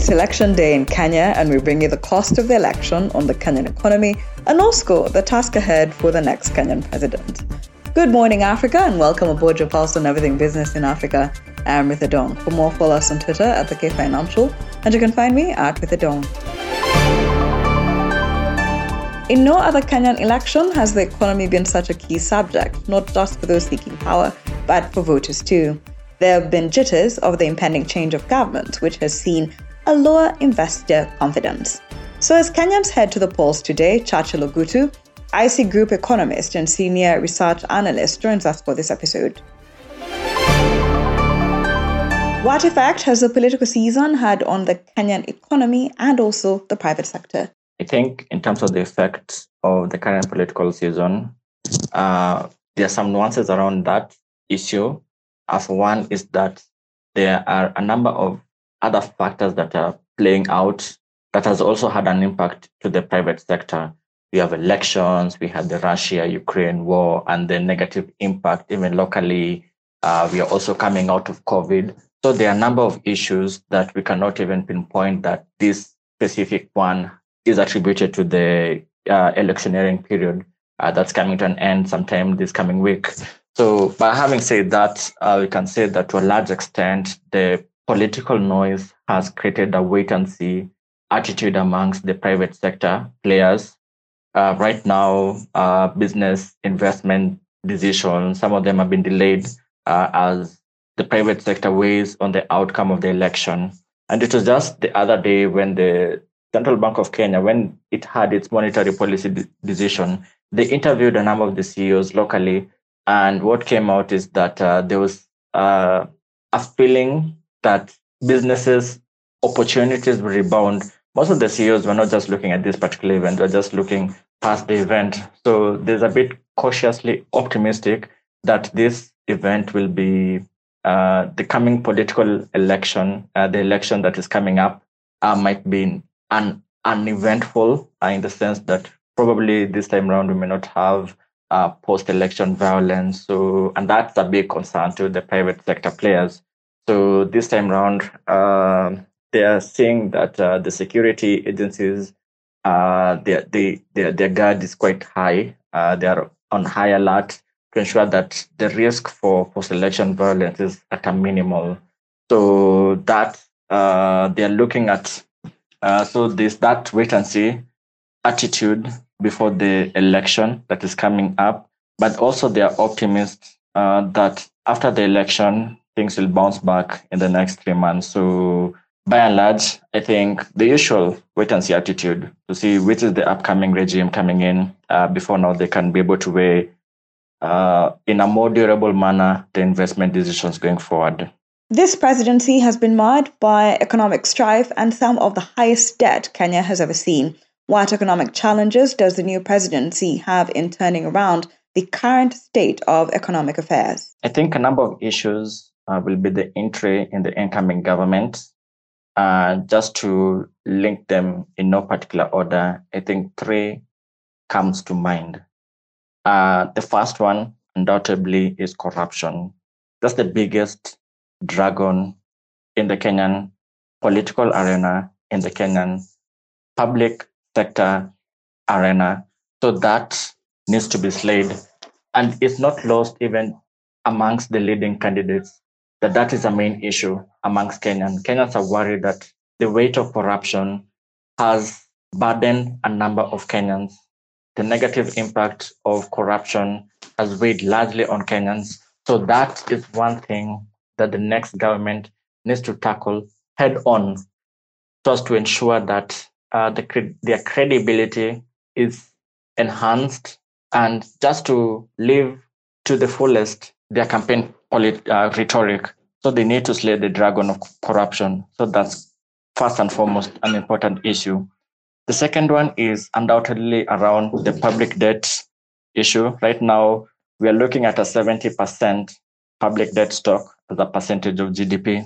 It's election day in Kenya, and we bring you the cost of the election on the Kenyan economy and also the task ahead for the next Kenyan president. Good morning, Africa, and welcome aboard your pulse on everything business in Africa. I'm Ritha Dawn. For more, follow us on Twitter at the K Financial, and you can find me at Ritha Dawn. In no other Kenyan election has the economy been such a key subject, not just for those seeking power, but for voters too. There have been jitters of the impending change of government, which has seen a lower investor confidence. So, as Kenyans head to the polls today, Churchill Ogutu, IC Group economist and senior research analyst, joins us for this episode. What effect has the political season had on the Kenyan economy and also the private sector? I think, in terms of the effect of the current political season, uh, there are some nuances around that issue. As one is that there are a number of other factors that are playing out that has also had an impact to the private sector. We have elections, we had the Russia Ukraine war, and the negative impact, even locally. Uh, we are also coming out of COVID. So there are a number of issues that we cannot even pinpoint that this specific one is attributed to the uh, electioneering period uh, that's coming to an end sometime this coming week. So, by having said that, uh, we can say that to a large extent, the political noise has created a wait and see attitude amongst the private sector players. Uh, right now, uh, business investment decisions, some of them have been delayed uh, as the private sector weighs on the outcome of the election. And it was just the other day when the Central Bank of Kenya, when it had its monetary policy de- decision, they interviewed a number of the CEOs locally. And what came out is that uh, there was uh, a feeling that businesses opportunities will rebound. Most of the CEOs were not just looking at this particular event, they're just looking past the event. So there's a bit cautiously optimistic that this event will be uh, the coming political election, uh, the election that is coming up, uh, might be un- uneventful uh, in the sense that probably this time around we may not have uh, post-election violence. So, and that's a big concern to the private sector players. So this time around, uh, they are seeing that uh, the security agencies, uh, their, they, their, their guard is quite high. Uh, they are on high alert to ensure that the risk for post-election violence is at a minimal. So that uh, they are looking at, uh, so there's that wait and see attitude before the election that is coming up, but also they are optimists that after the election, things will bounce back in the next three months. So by and large, I think the usual wait and see attitude to see which is the upcoming regime coming in uh, before now they can be able to weigh uh, in a more durable manner the investment decisions going forward. This presidency has been marred by economic strife and some of the highest debt Kenya has ever seen. What economic challenges does the new presidency have in turning around the current state of economic affairs? I think a number of issues uh, will be the entry in the incoming government. Uh, just to link them in no particular order, I think three comes to mind. Uh, the first one, undoubtedly, is corruption. That's the biggest dragon in the Kenyan political arena, in the Kenyan public sector arena. So that needs to be slayed. And it's not lost even amongst the leading candidates that that is a main issue amongst Kenyans. Kenyans are worried that the weight of corruption has burdened a number of Kenyans. The negative impact of corruption has weighed largely on Kenyans. So that is one thing that the next government needs to tackle head on, just to ensure that uh, the, their credibility is enhanced and just to live to the fullest their campaign polit- uh, rhetoric. So they need to slay the dragon of corruption. So that's first and foremost an important issue. The second one is undoubtedly around the public debt issue. Right now, we are looking at a 70% public debt stock as a percentage of GDP.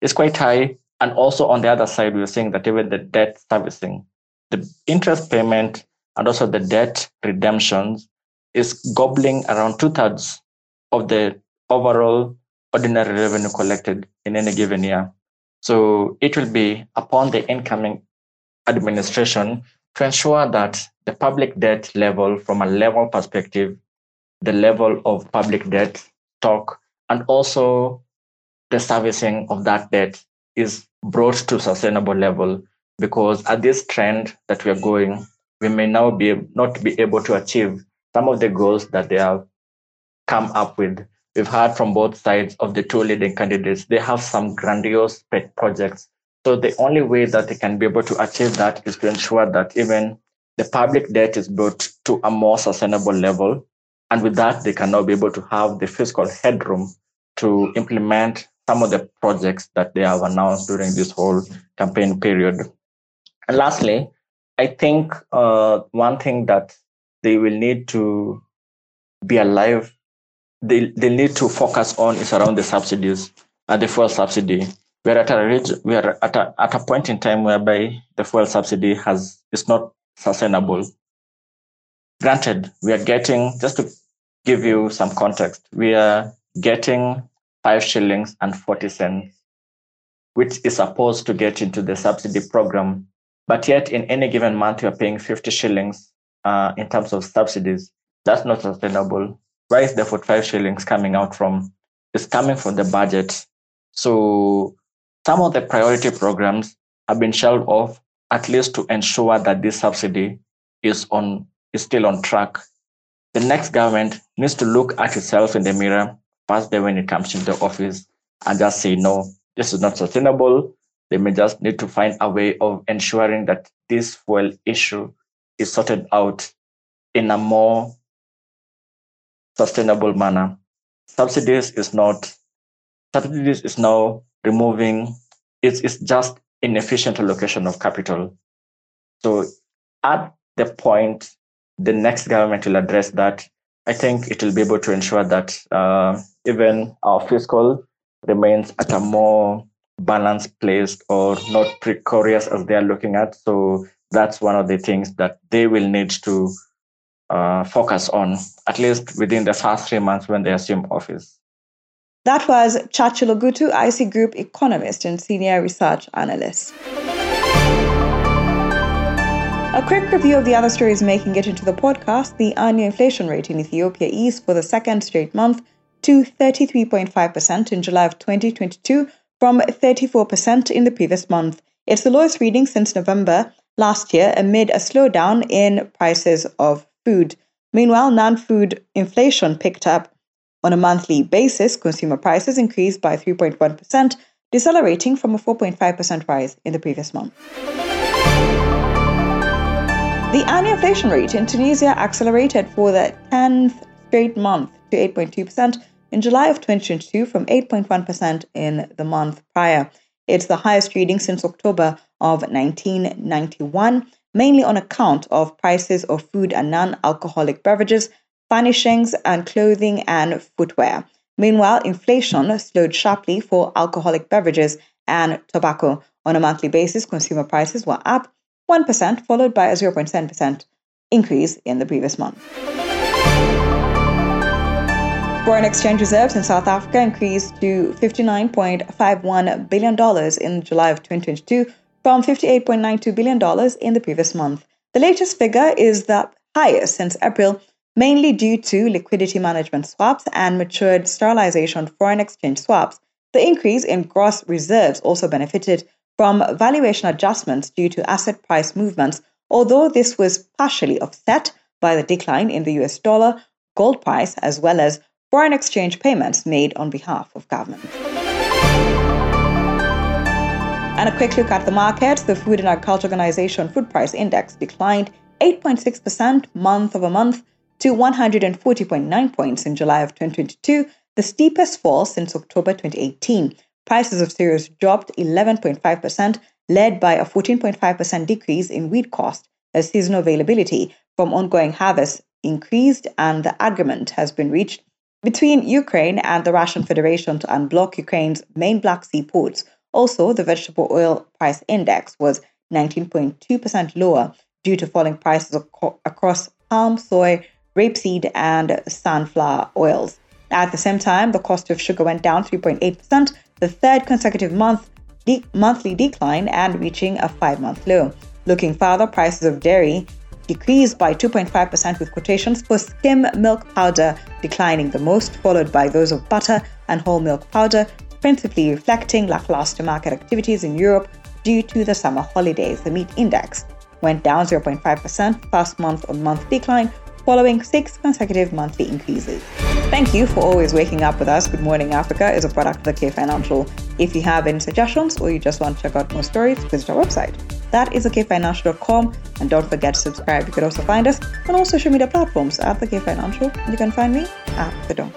It's quite high. And also on the other side, we're seeing that even the debt servicing, the interest payment, and also the debt redemptions is gobbling around two thirds of the overall ordinary revenue collected in any given year. So it will be upon the incoming administration to ensure that the public debt level, from a level perspective, the level of public debt stock, and also the servicing of that debt is brought to sustainable level. Because at this trend that we are going, we may now be not be able to achieve some of the goals that they have come up with. We've heard from both sides of the two leading candidates. They have some grandiose pet projects. So the only way that they can be able to achieve that is to ensure that even the public debt is brought to a more sustainable level. And with that, they can now be able to have the fiscal headroom to implement some of the projects that they have announced during this whole campaign period. And lastly, I think uh, one thing that they will need to be alive, they, they need to focus on is around the subsidies and the fuel subsidy. We're at a we are at a, at a point in time whereby the fuel subsidy has is not sustainable. Granted, we are getting just to give you some context, we are getting five shillings and forty cents, which is supposed to get into the subsidy program. But yet, in any given month, you're paying 50 shillings uh, in terms of subsidies. That's not sustainable. Where is the 45 shillings coming out from? It's coming from the budget. So some of the priority programs have been shelved off, at least to ensure that this subsidy is on is still on track. The next government needs to look at itself in the mirror first day when it comes into office and just say, no, this is not sustainable. They may just need to find a way of ensuring that this fuel issue is sorted out in a more sustainable manner. Subsidies is not subsidies is now removing it's, it's just inefficient allocation of capital. So at the point the next government will address that, I think it will be able to ensure that uh, even our fiscal remains at a more balanced place or not precarious as they are looking at. So that's one of the things that they will need to uh, focus on, at least within the first three months when they assume office. That was Churchill Ogutu, IC Group economist and senior research analyst. A quick review of the other stories making it into the podcast. The annual inflation rate in Ethiopia eased for the second straight month to 33.5% in July of 2022 from 34% in the previous month. It's the lowest reading since November last year amid a slowdown in prices of food. Meanwhile, non food inflation picked up on a monthly basis, consumer prices increased by 3.1%, decelerating from a 4.5% rise in the previous month. The annual inflation rate in Tunisia accelerated for the 10th straight month to 8.2% in July of 2022 from 8.1% in the month prior. It's the highest reading since October of 1991, mainly on account of prices of food and non alcoholic beverages furnishings and clothing and footwear. Meanwhile, inflation slowed sharply for alcoholic beverages and tobacco. On a monthly basis, consumer prices were up 1%, followed by a 0.7% increase in the previous month. Foreign exchange reserves in South Africa increased to $59.51 billion in July of 2022 from $58.92 billion in the previous month. The latest figure is the highest since April mainly due to liquidity management swaps and matured sterilization foreign exchange swaps. The increase in gross reserves also benefited from valuation adjustments due to asset price movements, although this was partially offset by the decline in the US dollar, gold price, as well as foreign exchange payments made on behalf of government. And a quick look at the market. The Food and Agriculture Organization Food Price Index declined 8.6% month over month to 140.9 points in July of 2022, the steepest fall since October 2018. Prices of cereals dropped 11.5%, led by a 14.5% decrease in wheat cost as seasonal availability from ongoing harvests increased and the agreement has been reached between Ukraine and the Russian Federation to unblock Ukraine's main Black Sea ports. Also, the vegetable oil price index was 19.2% lower due to falling prices across palm, soy, rapeseed, and sunflower oils. At the same time, the cost of sugar went down 3.8%, the third consecutive month de- monthly decline and reaching a five month low. Looking further, prices of dairy decreased by 2.5% with quotations for skim milk powder declining the most, followed by those of butter and whole milk powder, principally reflecting lackluster market activities in Europe due to the summer holidays. The meat index went down 0.5%, first month on month decline, following six consecutive monthly increases. Thank you for always waking up with us. Good Morning Africa is a product of the K Financial. If you have any suggestions or you just want to check out more stories, visit our website. That is thekfinancial.com. And don't forget to subscribe. You can also find us on all social media platforms at the K Financial. And you can find me at the Dome.